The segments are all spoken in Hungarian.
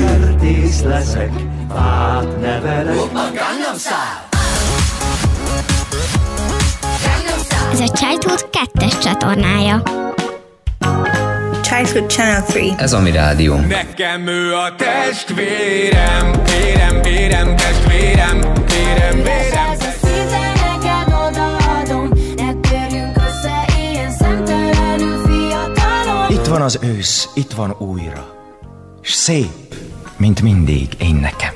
Kertész leszek, fát nevelek. Ez a Childhood 2-es csatornája. Childhood Channel 3. Ez a mi rádió. Nekem ő a testvérem, vérem, vérem, testvérem, vérem, vérem. Itt van az ősz, itt van újra. S szép, mint mindig én nekem.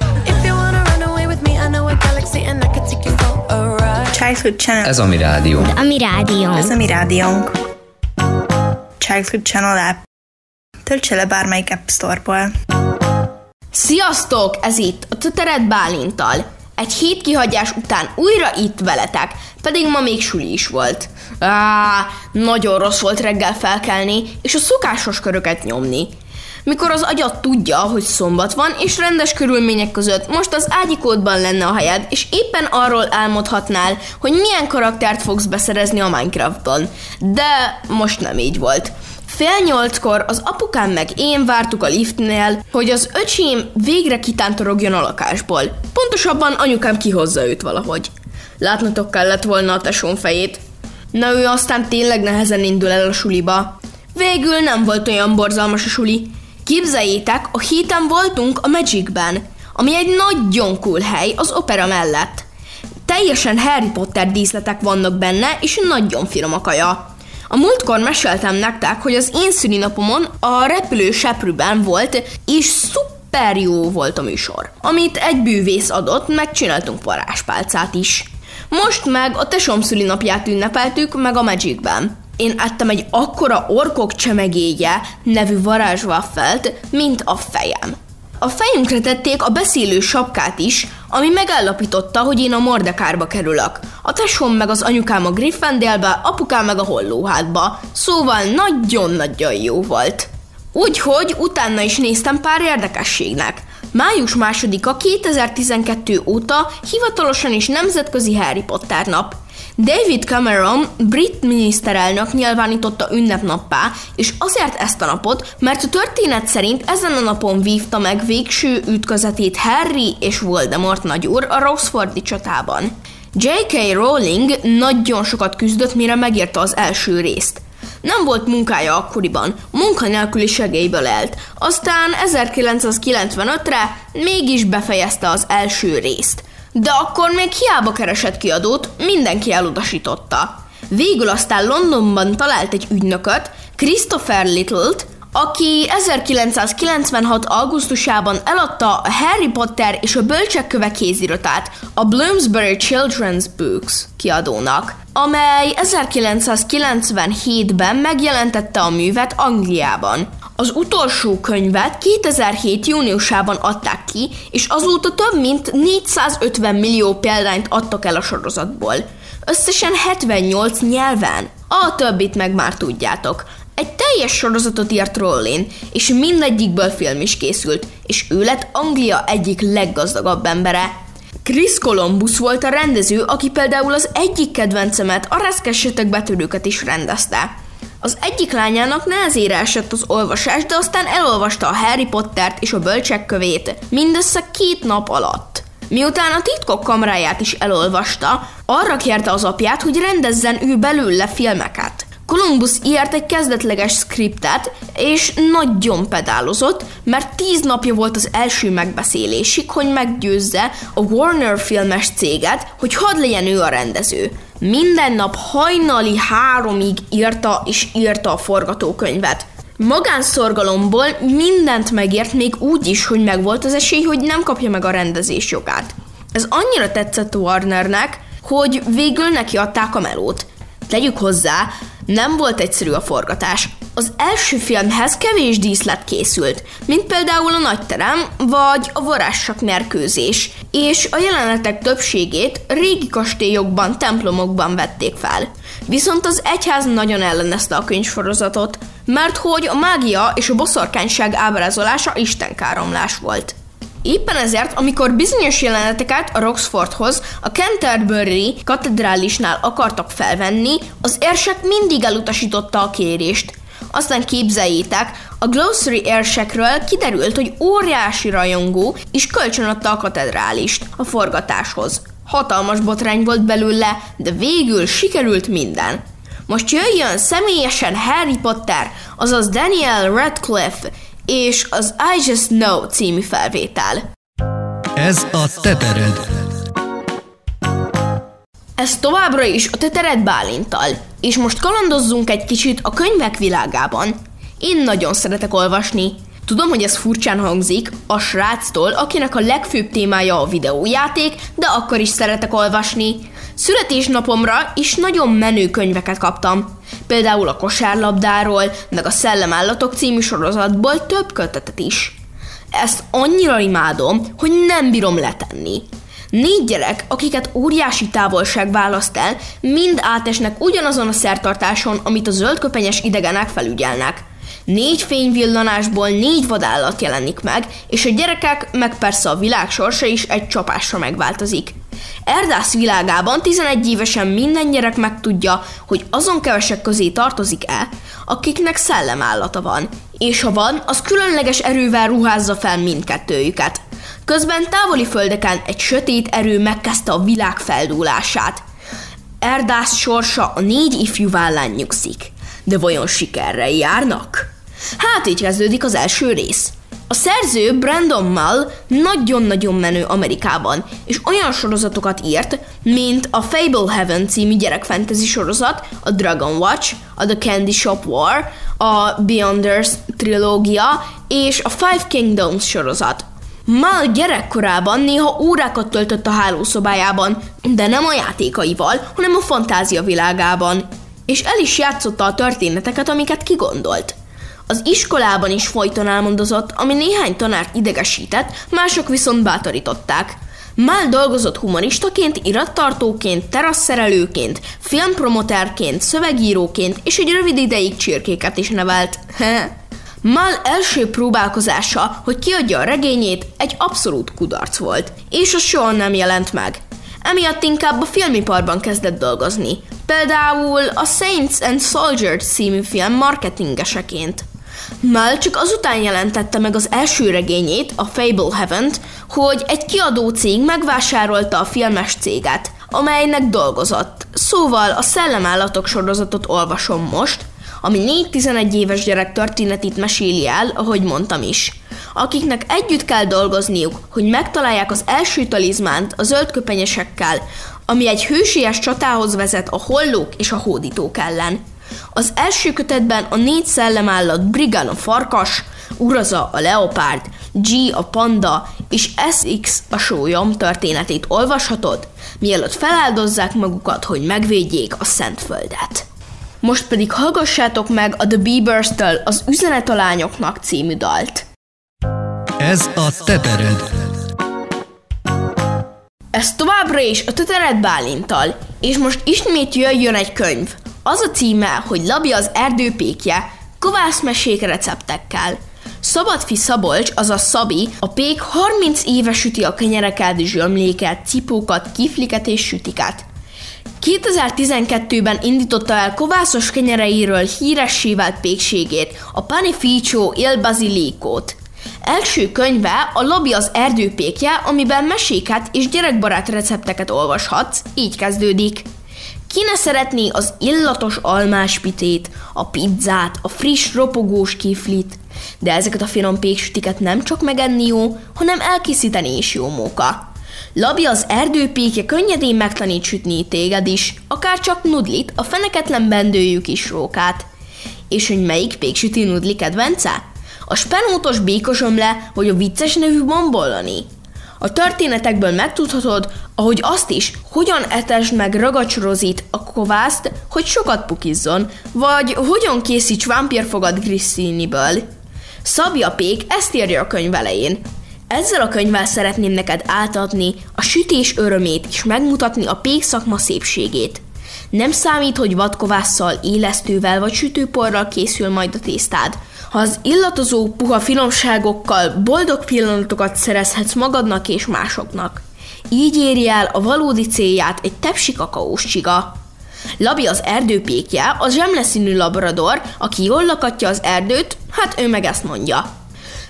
Childhood Channel. Ez a mi rádió. A mi rádiónk. Ez a mi rádiónk. Childhood Channel app. Töltse le bármelyik App Store-ból. Sziasztok! Ez itt a Töteret Bálintal. Egy hét kihagyás után újra itt veletek, pedig ma még suli is volt. Á, nagyon rossz volt reggel felkelni, és a szokásos köröket nyomni. Mikor az agyad tudja, hogy szombat van, és rendes körülmények között most az ágyikódban lenne a helyed, és éppen arról álmodhatnál, hogy milyen karaktert fogsz beszerezni a Minecraftban. De most nem így volt. Fél nyolckor az apukám meg én vártuk a liftnél, hogy az öcsém végre kitántorogjon a lakásból. Pontosabban anyukám kihozza őt valahogy. Látnotok kellett volna a tesón fejét. Na ő aztán tényleg nehezen indul el a suliba. Végül nem volt olyan borzalmas a suli. Képzeljétek, a héten voltunk a Magicben, ami egy nagyon cool hely az opera mellett. Teljesen Harry Potter díszletek vannak benne, és nagyon finom a kaja. A múltkor meséltem nektek, hogy az én szülinapomon a repülő seprűben volt, és szuper jó volt a műsor. Amit egy bűvész adott, megcsináltunk varázspálcát is. Most meg a tesom szülinapját ünnepeltük meg a Magicben. Én ettem egy akkora orkok csemegéje nevű varázswaffelt, mint a fejem. A fejünkre tették a beszélő sapkát is, ami megállapította, hogy én a Mordekárba kerülök. A tesóm meg az anyukám a Gryffindorbe, apukám meg a Hollóhátba. Szóval nagyon-nagyon jó volt. Úgyhogy utána is néztem pár érdekességnek. Május másodika 2012 óta hivatalosan is nemzetközi Harry Potter nap. David Cameron, brit miniszterelnök nyilvánította ünnepnappá, és azért ezt a napot, mert a történet szerint ezen a napon vívta meg végső ütközetét Harry és Voldemort nagyúr a Roxfordi csatában. J.K. Rowling nagyon sokat küzdött, mire megírta az első részt. Nem volt munkája akkoriban, munkanélküli segélyből élt. Aztán 1995-re mégis befejezte az első részt. De akkor még hiába keresett kiadót, mindenki elutasította. Végül aztán Londonban talált egy ügynököt, Christopher Little-t, aki 1996. augusztusában eladta a Harry Potter és a Bölcsekköve kéziratát a Bloomsbury Children's Books kiadónak, amely 1997-ben megjelentette a művet Angliában. Az utolsó könyvet 2007. júniusában adták ki, és azóta több mint 450 millió példányt adtak el a sorozatból. Összesen 78 nyelven. A többit meg már tudjátok. Egy teljes sorozatot írt Rowling, és mindegyikből film is készült, és ő lett Anglia egyik leggazdagabb embere. Chris Columbus volt a rendező, aki például az egyik kedvencemet, a reszkessetek betörőket is rendezte. Az egyik lányának nehezére esett az olvasás, de aztán elolvasta a Harry Pottert és a bölcsekkövét mindössze két nap alatt. Miután a titkok kamráját is elolvasta, arra kérte az apját, hogy rendezzen ő belőle filmeket. Columbus írt egy kezdetleges skriptet, és nagyon pedálozott, mert tíz napja volt az első megbeszélésig, hogy meggyőzze a Warner filmes céget, hogy hadd legyen ő a rendező. Minden nap hajnali háromig írta és írta a forgatókönyvet. Magánszorgalomból mindent megért, még úgy is, hogy megvolt az esély, hogy nem kapja meg a rendezés jogát. Ez annyira tetszett Warnernek, hogy végül neki adták a melót. Tegyük hozzá, nem volt egyszerű a forgatás. Az első filmhez kevés díszlet készült, mint például a nagyterem vagy a varázsak merkőzés, és a jelenetek többségét régi kastélyokban, templomokban vették fel. Viszont az egyház nagyon ellenezte a könyvsorozatot, mert hogy a mágia és a boszorkányság ábrázolása istenkáromlás volt. Éppen ezért, amikor bizonyos jeleneteket a Roxfordhoz, a Canterbury katedrálisnál akartak felvenni, az érsek mindig elutasította a kérést. Aztán képzeljétek, a Glossary érsekről kiderült, hogy óriási rajongó is kölcsönadta a katedrálist a forgatáshoz. Hatalmas botrány volt belőle, de végül sikerült minden. Most jöjjön személyesen Harry Potter, azaz Daniel Radcliffe, és az I Just Know című felvétel. Ez a tetered. Ez továbbra is a tetered Bálintal, és most kalandozzunk egy kicsit a könyvek világában. Én nagyon szeretek olvasni. Tudom, hogy ez furcsán hangzik, a sráctól, akinek a legfőbb témája a videójáték, de akkor is szeretek olvasni. Születésnapomra is nagyon menő könyveket kaptam. Például a kosárlabdáról, meg a Szellemállatok című sorozatból több kötetet is. Ezt annyira imádom, hogy nem bírom letenni. Négy gyerek, akiket óriási távolság választ el, mind átesnek ugyanazon a szertartáson, amit a zöldköpenyes idegenek felügyelnek. Négy fényvillanásból négy vadállat jelenik meg, és a gyerekek, meg persze a világ sorsa is egy csapásra megváltozik. Erdász világában 11 évesen minden gyerek megtudja, hogy azon kevesek közé tartozik-e, akiknek szellemállata van, és ha van, az különleges erővel ruházza fel mindkettőjüket. Közben távoli földeken egy sötét erő megkezdte a világ feldúlását. Erdász sorsa a négy ifjú vállán nyugszik. De vajon sikerrel járnak? Hát így kezdődik az első rész. A szerző Brandon Mull nagyon-nagyon menő Amerikában, és olyan sorozatokat írt, mint a Fable Heaven című gyerekfantasy sorozat, a Dragon Watch, a The Candy Shop War, a Beyonders trilógia és a Five Kingdoms sorozat. Mal gyerekkorában néha órákat töltött a hálószobájában, de nem a játékaival, hanem a fantázia világában. És el is játszotta a történeteket, amiket kigondolt. Az iskolában is folyton elmondozott, ami néhány tanárt idegesített, mások viszont bátorították. Mál dolgozott humoristaként, irattartóként, terasszerelőként, filmpromoterként, szövegíróként, és egy rövid ideig csirkéket is nevelt. Mal első próbálkozása, hogy kiadja a regényét, egy abszolút kudarc volt, és az soha nem jelent meg. Emiatt inkább a filmiparban kezdett dolgozni, például a Saints and Soldiers című film marketingeseként. Mal csak azután jelentette meg az első regényét, a Fable Heaven-t, hogy egy kiadó cég megvásárolta a filmes céget, amelynek dolgozott. Szóval a Szellemállatok sorozatot olvasom most, ami 4-11 éves gyerek történetét meséli el, ahogy mondtam is. Akiknek együtt kell dolgozniuk, hogy megtalálják az első talizmánt a zöldköpenyesekkel, ami egy hősies csatához vezet a hollók és a hódítók ellen. Az első kötetben a négy szellemállat Brigan a farkas, Uraza a leopárd, G a panda és SX a sólyom történetét olvashatod, mielőtt feláldozzák magukat, hogy megvédjék a Szentföldet. Most pedig hallgassátok meg a The Biebers-től az Üzenet a lányoknak című dalt. Ez a tetered. Ez továbbra is a Tetered Bálintal, és most ismét jöjjön egy könyv. Az a címe, hogy Labi az erdőpékje, kovászmesék receptekkel. Szabadfi Szabolcs, azaz Szabi, a pék 30 éve süti a kenyereket, zsömléket, cipókat, kifliket és sütiket. 2012-ben indította el kovászos kenyereiről híressé vált pékségét, a Panificio Il Basilicót. Első könyve a Lobby az erdőpékje, amiben meséket és gyerekbarát recepteket olvashatsz, így kezdődik. Ki ne szeretné az illatos almáspitét, a pizzát, a friss ropogós kiflit, de ezeket a finom péksütiket nem csak megenni jó, hanem elkészíteni is jó móka. Labi az erdőpékje könnyedén megtanít sütni téged is, akár csak nudlit, a feneketlen bendőjű kis rókát. És hogy melyik péksüti nudli kedvence? A spenótos békosomle vagy a vicces nevű bombolani? A történetekből megtudhatod, ahogy azt is, hogyan etesd meg ragacsorozit a kovászt, hogy sokat pukizzon, vagy hogyan készíts vámpírfogat grissziniből. Szabja Pék ezt írja a könyv elején. Ezzel a könyvvel szeretném neked átadni a sütés örömét és megmutatni a pék szakma szépségét. Nem számít, hogy vadkovásszal, élesztővel vagy sütőporral készül majd a tésztád. Ha az illatozó, puha finomságokkal boldog pillanatokat szerezhetsz magadnak és másoknak. Így éri el a valódi célját egy tepsi kakaós csiga. Labi az erdőpékje, az zsemleszínű labrador, aki jól lakatja az erdőt, hát ő meg ezt mondja.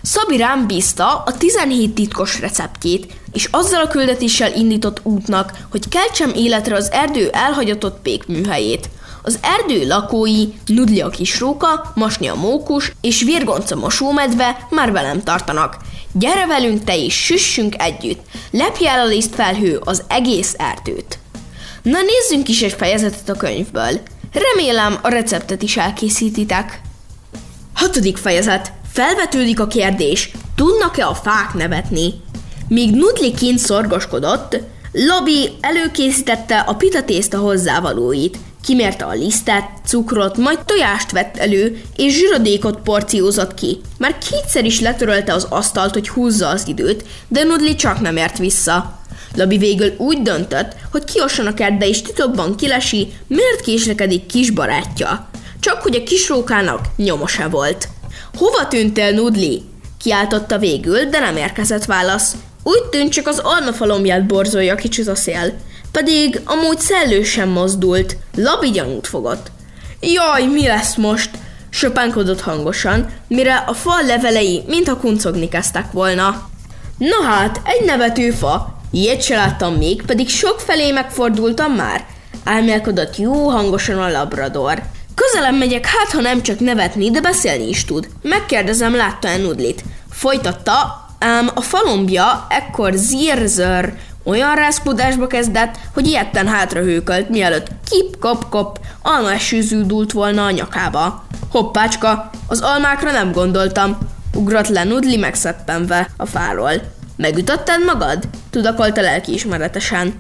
Szabi rám bízta a 17 titkos receptjét, és azzal a küldetéssel indított útnak, hogy keltsem életre az erdő elhagyatott pékműhelyét. Az erdő lakói, Nudli a kisróka, Masni a mókus és Virgonca mosómedve már velem tartanak. Gyere velünk te is, süssünk együtt, lepje el a lisztfelhő az egész erdőt. Na nézzünk is egy fejezetet a könyvből. Remélem a receptet is elkészítitek. Hatodik fejezet. Felvetődik a kérdés, tudnak-e a fák nevetni? Míg Nudli kint szorgoskodott, Labi előkészítette a pitatészta hozzávalóit. Kimérte a lisztet, cukrot, majd tojást vett elő, és zsírodékot porciózott ki. Már kétszer is letörölte az asztalt, hogy húzza az időt, de Nudli csak nem ért vissza. Labi végül úgy döntött, hogy kiosson a kertbe és titokban kilesi, miért késlekedik kis barátja. Csak hogy a kisrókának nyoma se volt. Hova tűntél, Nudli? Kiáltotta végül, de nem érkezett válasz. Úgy tűnt, csak az almafalomját borzolja kicsit a szél. Pedig amúgy szellő sem mozdult. Labi gyanút fogott. Jaj, mi lesz most? Söpánkodott hangosan, mire a fal levelei mintha kuncogni kezdtek volna. Na hát, egy nevetőfa. Ilyet se láttam még, pedig sok felé megfordultam már. Álmélkodott jó hangosan a labrador. Közelem megyek, hát ha nem csak nevetni, de beszélni is tud. Megkérdezem, látta-e Nudlit. Folytatta, ám a falombja ekkor zírzör olyan rászkódásba kezdett, hogy ilyetten hátra hőkölt, mielőtt kip-kop-kop almás dúlt volna a nyakába. Hoppácska, az almákra nem gondoltam. Ugrott le Nudli megszeppenve a fáról. Megütötted magad? Tudakolta lelkiismeretesen.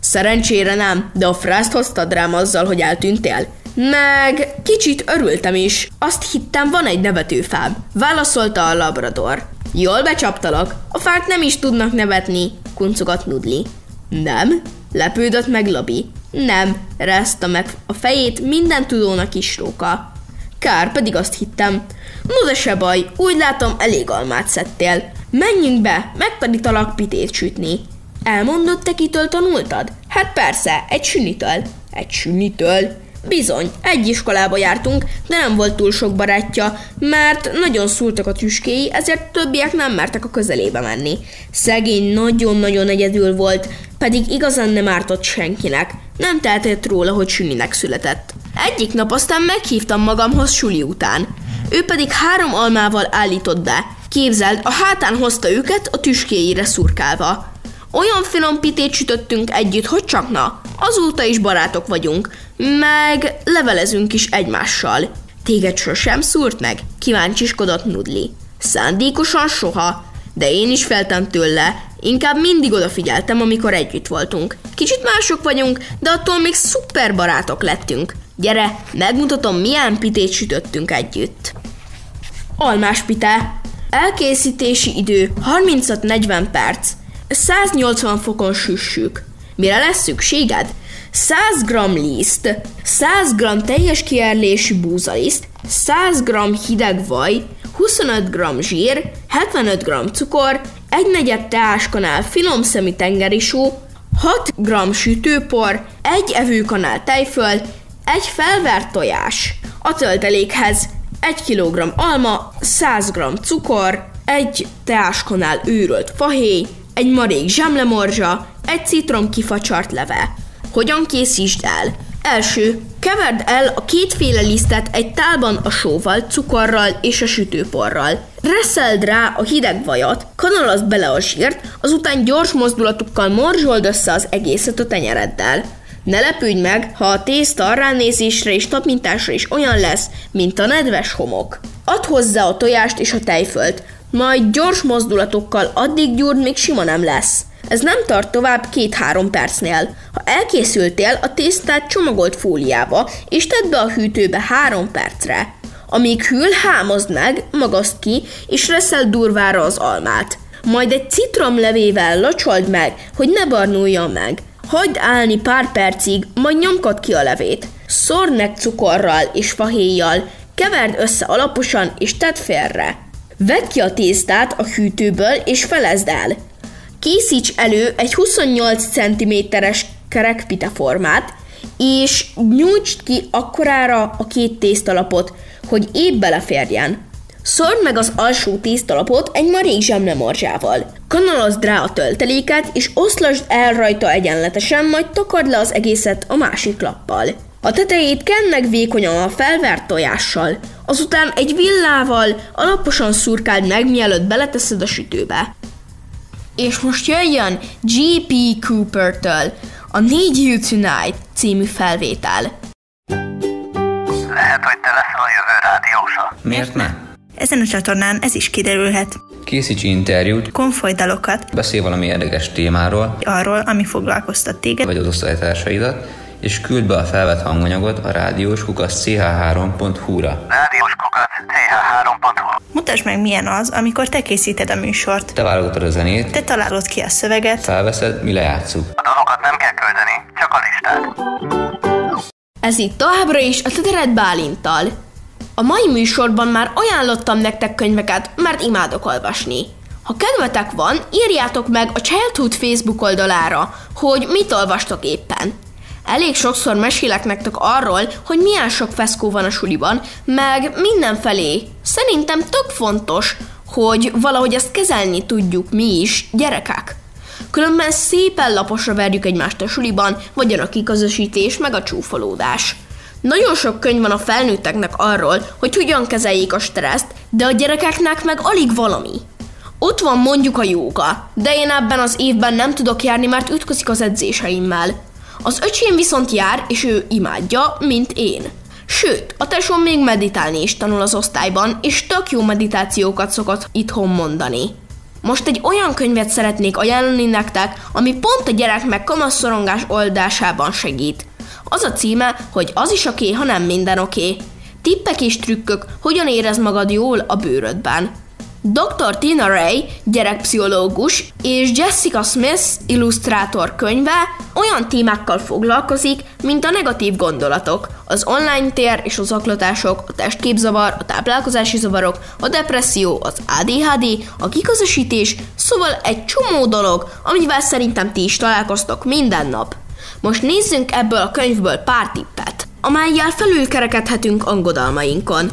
Szerencsére nem, de a frászt hoztad rám azzal, hogy eltűntél. Meg kicsit örültem is. Azt hittem, van egy nevetőfáb. Válaszolta a labrador. Jól becsaptalak. A fák nem is tudnak nevetni, kuncogat Nudli. Nem? Lepődött meg Labi. Nem, rázta meg a fejét minden tudónak is róka. Kár, pedig azt hittem. No de se baj, úgy látom, elég almát szedtél. Menjünk be, megtanítalak pitét sütni. Elmondott te kitől tanultad? Hát persze, egy sünitől. Egy sünitől? Bizony, egy iskolába jártunk, de nem volt túl sok barátja, mert nagyon szúrtak a tüskéi, ezért többiek nem mertek a közelébe menni. Szegény nagyon-nagyon egyedül volt, pedig igazán nem ártott senkinek. Nem tehetett róla, hogy süninek született. Egyik nap aztán meghívtam magamhoz suli után. Ő pedig három almával állított be. Képzeld, a hátán hozta őket a tüskéire szurkálva. Olyan finom pitét sütöttünk együtt, hogy csak na. Azóta is barátok vagyunk, meg levelezünk is egymással. Téged sosem szúrt meg? Kíváncsiskodott Nudli. Szándékosan soha, de én is feltem tőle, inkább mindig odafigyeltem, amikor együtt voltunk. Kicsit mások vagyunk, de attól még szuper barátok lettünk. Gyere, megmutatom, milyen pitét sütöttünk együtt. Almás pite. Elkészítési idő 35-40 perc. 180 fokon süssük. Mire lesz szükséged? 100 g liszt, 100 g teljes kiérlésű búzaliszt, 100 g hideg vaj, 25 g zsír, 75 g cukor, egy negyed teáskanál finom szemű tengeri só, 6 g sütőpor, egy evőkanál tejföl, egy felvert tojás. A töltelékhez 1 kg alma, 100 g cukor, egy teáskanál őrölt fahéj, egy marék zsemlemorzsa, egy citrom kifacsart leve. Hogyan készítsd el? Első, keverd el a kétféle lisztet egy tálban a sóval, cukorral és a sütőporral. Reszeld rá a hideg vajat, kanalazd bele a zsírt, azután gyors mozdulatokkal morzsold össze az egészet a tenyereddel. Ne lepődj meg, ha a tészta ránézésre és tapintásra is olyan lesz, mint a nedves homok. Add hozzá a tojást és a tejfölt. Majd gyors mozdulatokkal addig gyúrd, még sima nem lesz. Ez nem tart tovább két-három percnél. Ha elkészültél, a tésztát csomagolt fóliába, és tedd be a hűtőbe három percre. Amíg hűl, hámozd meg, magaszd ki, és reszel durvára az almát. Majd egy citromlevével locsold meg, hogy ne barnuljon meg. Hagyd állni pár percig, majd nyomkod ki a levét. Szórd meg cukorral és fahéjjal, keverd össze alaposan és tedd félre. Vedd ki a tésztát a hűtőből és felezd el. Készíts elő egy 28 cm-es kerekpite formát, és nyújtsd ki akkorára a két tésztalapot, hogy épp beleférjen. Szórd meg az alsó tésztalapot egy marék zsemlemorzsával. Kanalazd rá a tölteléket, és oszlasd el rajta egyenletesen, majd takard le az egészet a másik lappal. A tetejét kend meg vékonyan a felvert tojással. Azután egy villával alaposan szurkáld meg, mielőtt beleteszed a sütőbe. És most jöjjön G.P. Cooper-től a Need You Tonight című felvétel. Lehet, hogy te leszel a jövő rádiósa. Miért ne? Ezen a csatornán ez is kiderülhet. Készíts interjút, Konfolydalokat beszélj valami érdekes témáról, arról, ami foglalkoztat téged, vagy az osztálytársaidat, és küld be a felvett hanganyagot a rádiós kukasz ch3.hu-ra. Rádiós kukac ch3.hu Mutasd meg, milyen az, amikor te készíted a műsort. Te válogatod a zenét, Te találod ki a szöveget, felveszed, mi lejátszuk. A dalokat nem kell küldeni, csak a listát. Ez itt továbbra is a Tetered Bálinttal. A mai műsorban már ajánlottam nektek könyveket, mert imádok olvasni. Ha kedvetek van, írjátok meg a Childhood Facebook oldalára, hogy mit olvastok éppen. Elég sokszor mesélek nektek arról, hogy milyen sok feszkó van a suliban, meg mindenfelé. Szerintem tök fontos, hogy valahogy ezt kezelni tudjuk mi is, gyerekek. Különben szépen laposra verjük egymást a suliban, vagy a kiközösítés, meg a csúfolódás. Nagyon sok könyv van a felnőtteknek arról, hogy hogyan kezeljék a stresszt, de a gyerekeknek meg alig valami. Ott van mondjuk a jóga, de én ebben az évben nem tudok járni, mert ütközik az edzéseimmel. Az öcsém viszont jár, és ő imádja, mint én. Sőt, a tesóm még meditálni is tanul az osztályban, és tök jó meditációkat szokott itthon mondani. Most egy olyan könyvet szeretnék ajánlani nektek, ami pont a gyerek meg kamasszorongás oldásában segít. Az a címe, hogy az is oké, ha nem minden oké. Tippek és trükkök, hogyan érez magad jól a bőrödben. Dr. Tina Ray, gyerekpszichológus, és Jessica Smith, illusztrátor könyve olyan témákkal foglalkozik, mint a negatív gondolatok, az online tér és az aklatások, a testképzavar, a táplálkozási zavarok, a depresszió, az ADHD, a kiközösítés, szóval egy csomó dolog, amivel szerintem ti is találkoztok minden nap. Most nézzünk ebből a könyvből pár tippet, amelyel felülkerekedhetünk angodalmainkon.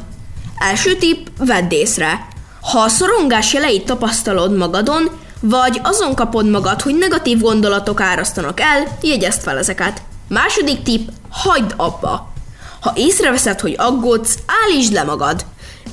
Első tipp, vedd észre. Ha a szorongás jeleit tapasztalod magadon, vagy azon kapod magad, hogy negatív gondolatok árasztanak el, jegyezd fel ezeket. Második tipp, hagyd abba. Ha észreveszed, hogy aggódsz, állítsd le magad.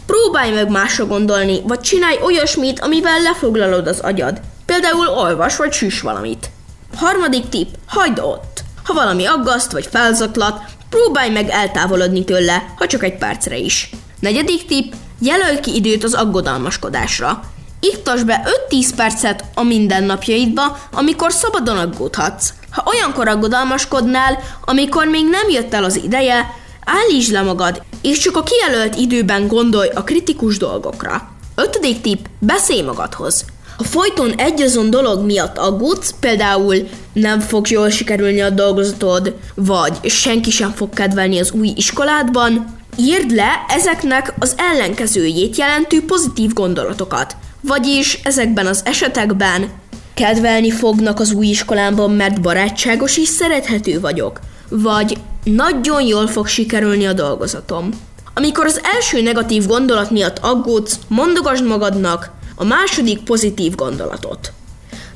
Próbálj meg másra gondolni, vagy csinálj olyasmit, amivel lefoglalod az agyad. Például olvas vagy süss valamit. Harmadik tipp, hagyd ott. Ha valami aggaszt vagy felzaklat, próbálj meg eltávolodni tőle, ha csak egy percre is. Negyedik tipp, jelölj ki időt az aggodalmaskodásra. Iktasd be 5-10 percet a mindennapjaidba, amikor szabadon aggódhatsz. Ha olyankor aggodalmaskodnál, amikor még nem jött el az ideje, állítsd le magad, és csak a kijelölt időben gondolj a kritikus dolgokra. Ötödik tipp, beszélj magadhoz. Ha folyton egy azon dolog miatt aggódsz, például nem fog jól sikerülni a dolgozatod, vagy senki sem fog kedvelni az új iskoládban, írd le ezeknek az ellenkezőjét jelentő pozitív gondolatokat. Vagyis ezekben az esetekben kedvelni fognak az új iskolámban, mert barátságos és szerethető vagyok. Vagy nagyon jól fog sikerülni a dolgozatom. Amikor az első negatív gondolat miatt aggódsz, mondogasd magadnak a második pozitív gondolatot.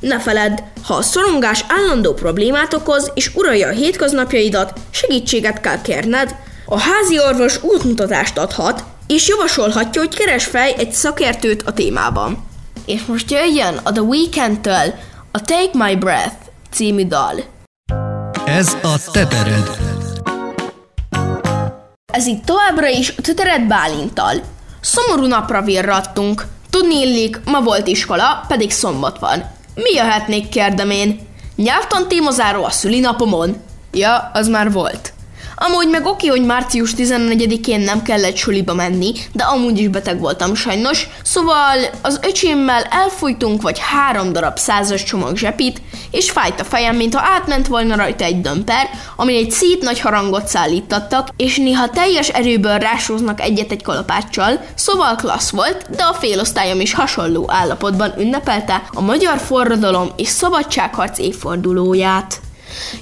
Ne feledd, ha a szorongás állandó problémát okoz és uralja a hétköznapjaidat, segítséget kell kérned, a házi orvos útmutatást adhat, és javasolhatja, hogy keres fel egy szakértőt a témában. És most jöjjön a The Weeknd-től a Take My Breath című dal. Ez a tetered. Ez itt továbbra is a Tötered Bálintal. Szomorú napra virrattunk. Tudni illik, ma volt iskola, pedig szombat van. Mi jöhetnék, kérdem én? Nyelvtan témazáró a szülinapomon? Ja, az már volt. Amúgy meg oké, hogy március 14-én nem kellett suliba menni, de amúgy is beteg voltam sajnos, szóval az öcsémmel elfújtunk vagy három darab százas csomag zsepit, és fájt a fejem, mintha átment volna rajta egy dömper, amin egy szít nagy harangot szállítattak, és néha teljes erőből rásóznak egyet egy kalapáccsal, szóval klassz volt, de a félosztályom is hasonló állapotban ünnepelte a magyar forradalom és szabadságharc évfordulóját.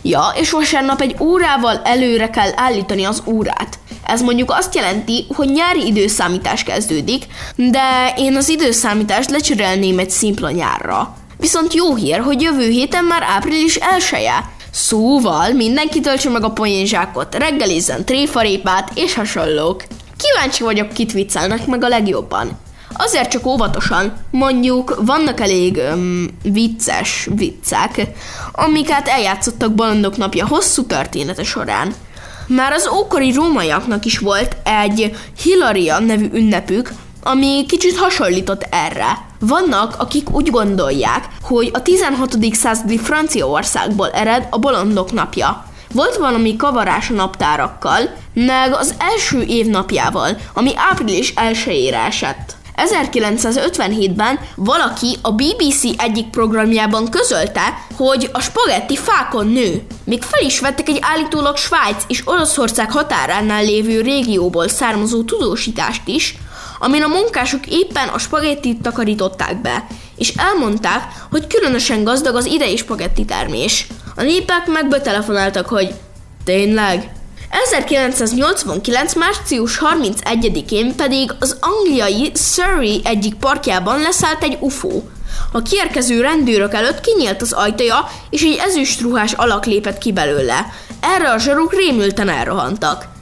Ja, és vasárnap egy órával előre kell állítani az órát. Ez mondjuk azt jelenti, hogy nyári időszámítás kezdődik, de én az időszámítást lecserélném egy szimpla nyárra. Viszont jó hír, hogy jövő héten már április elsője. Szóval mindenki töltse meg a poénzsákot, reggelizzen tréfarépát és hasonlók. Kíváncsi vagyok, kit viccelnek meg a legjobban. Azért csak óvatosan, mondjuk vannak elég um, vicces viccek, amiket eljátszottak Bolondok napja hosszú története során. Már az ókori rómaiaknak is volt egy Hilaria nevű ünnepük, ami kicsit hasonlított erre. Vannak, akik úgy gondolják, hogy a 16. századi Franciaországból ered a bolondok napja. Volt valami kavarás a naptárakkal, meg az első év napjával, ami április 1 esett. 1957-ben valaki a BBC egyik programjában közölte, hogy a spagetti fákon nő. Még fel is vettek egy állítólag Svájc és Oroszország határánál lévő régióból származó tudósítást is, amin a munkások éppen a spagettit takarították be, és elmondták, hogy különösen gazdag az idei spagetti termés. A népek megbetelefonáltak, hogy tényleg, 1989. március 31-én pedig az angliai Surrey egyik parkjában leszállt egy UFO. A kiérkező rendőrök előtt kinyílt az ajtaja, és egy ezüstruhás alak lépett ki belőle. Erre a zsaruk rémülten elrohantak.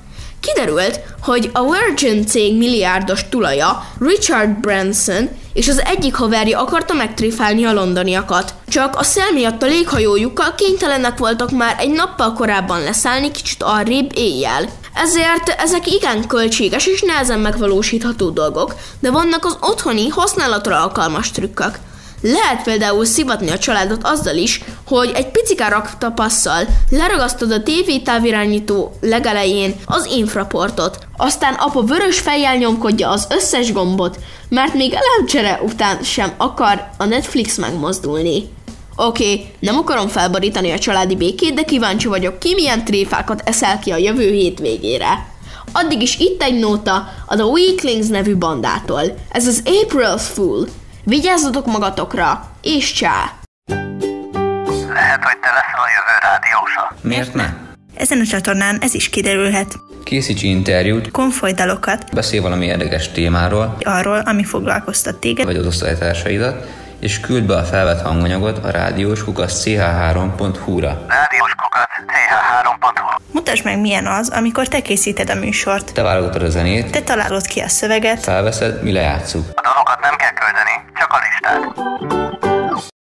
Kiderült, hogy a Virgin cég milliárdos tulaja Richard Branson és az egyik haverja akarta megtréfálni a londoniakat. Csak a szel miatt a léghajójukkal kénytelenek voltak már egy nappal korábban leszállni kicsit arrébb éjjel. Ezért ezek igen költséges és nehezen megvalósítható dolgok, de vannak az otthoni használatra alkalmas trükkök. Lehet például szivatni a családot azzal is, hogy egy picike raktapasszal leragasztod a TV távirányító legelején az infraportot, aztán apa vörös fejjel nyomkodja az összes gombot, mert még elemcsere után sem akar a Netflix megmozdulni. Oké, okay, nem akarom felborítani a családi békét, de kíváncsi vagyok, ki milyen tréfákat eszel ki a jövő hétvégére. Addig is itt egy nóta a The Weaklings nevű bandától. Ez az April Fool. Vigyázzatok magatokra, és csá! Lehet, hogy te leszel a jövő rádiósa. Miért ne? Ezen a csatornán ez is kiderülhet. Készíts interjút, Konfolydalokat beszél valami érdekes témáról, arról, ami foglalkoztat téged, vagy az osztálytársaidat, és küld be a felvett hanganyagot a rádiós kukasz ch3.hu-ra. Rádiós kukac ch3.hu Mutasd meg, milyen az, amikor te készíted a műsort. Te válogatod a zenét, Te találod ki a szöveget, felveszed, mi lejátszuk. A dalokat nem kell küldeni, csak a listát.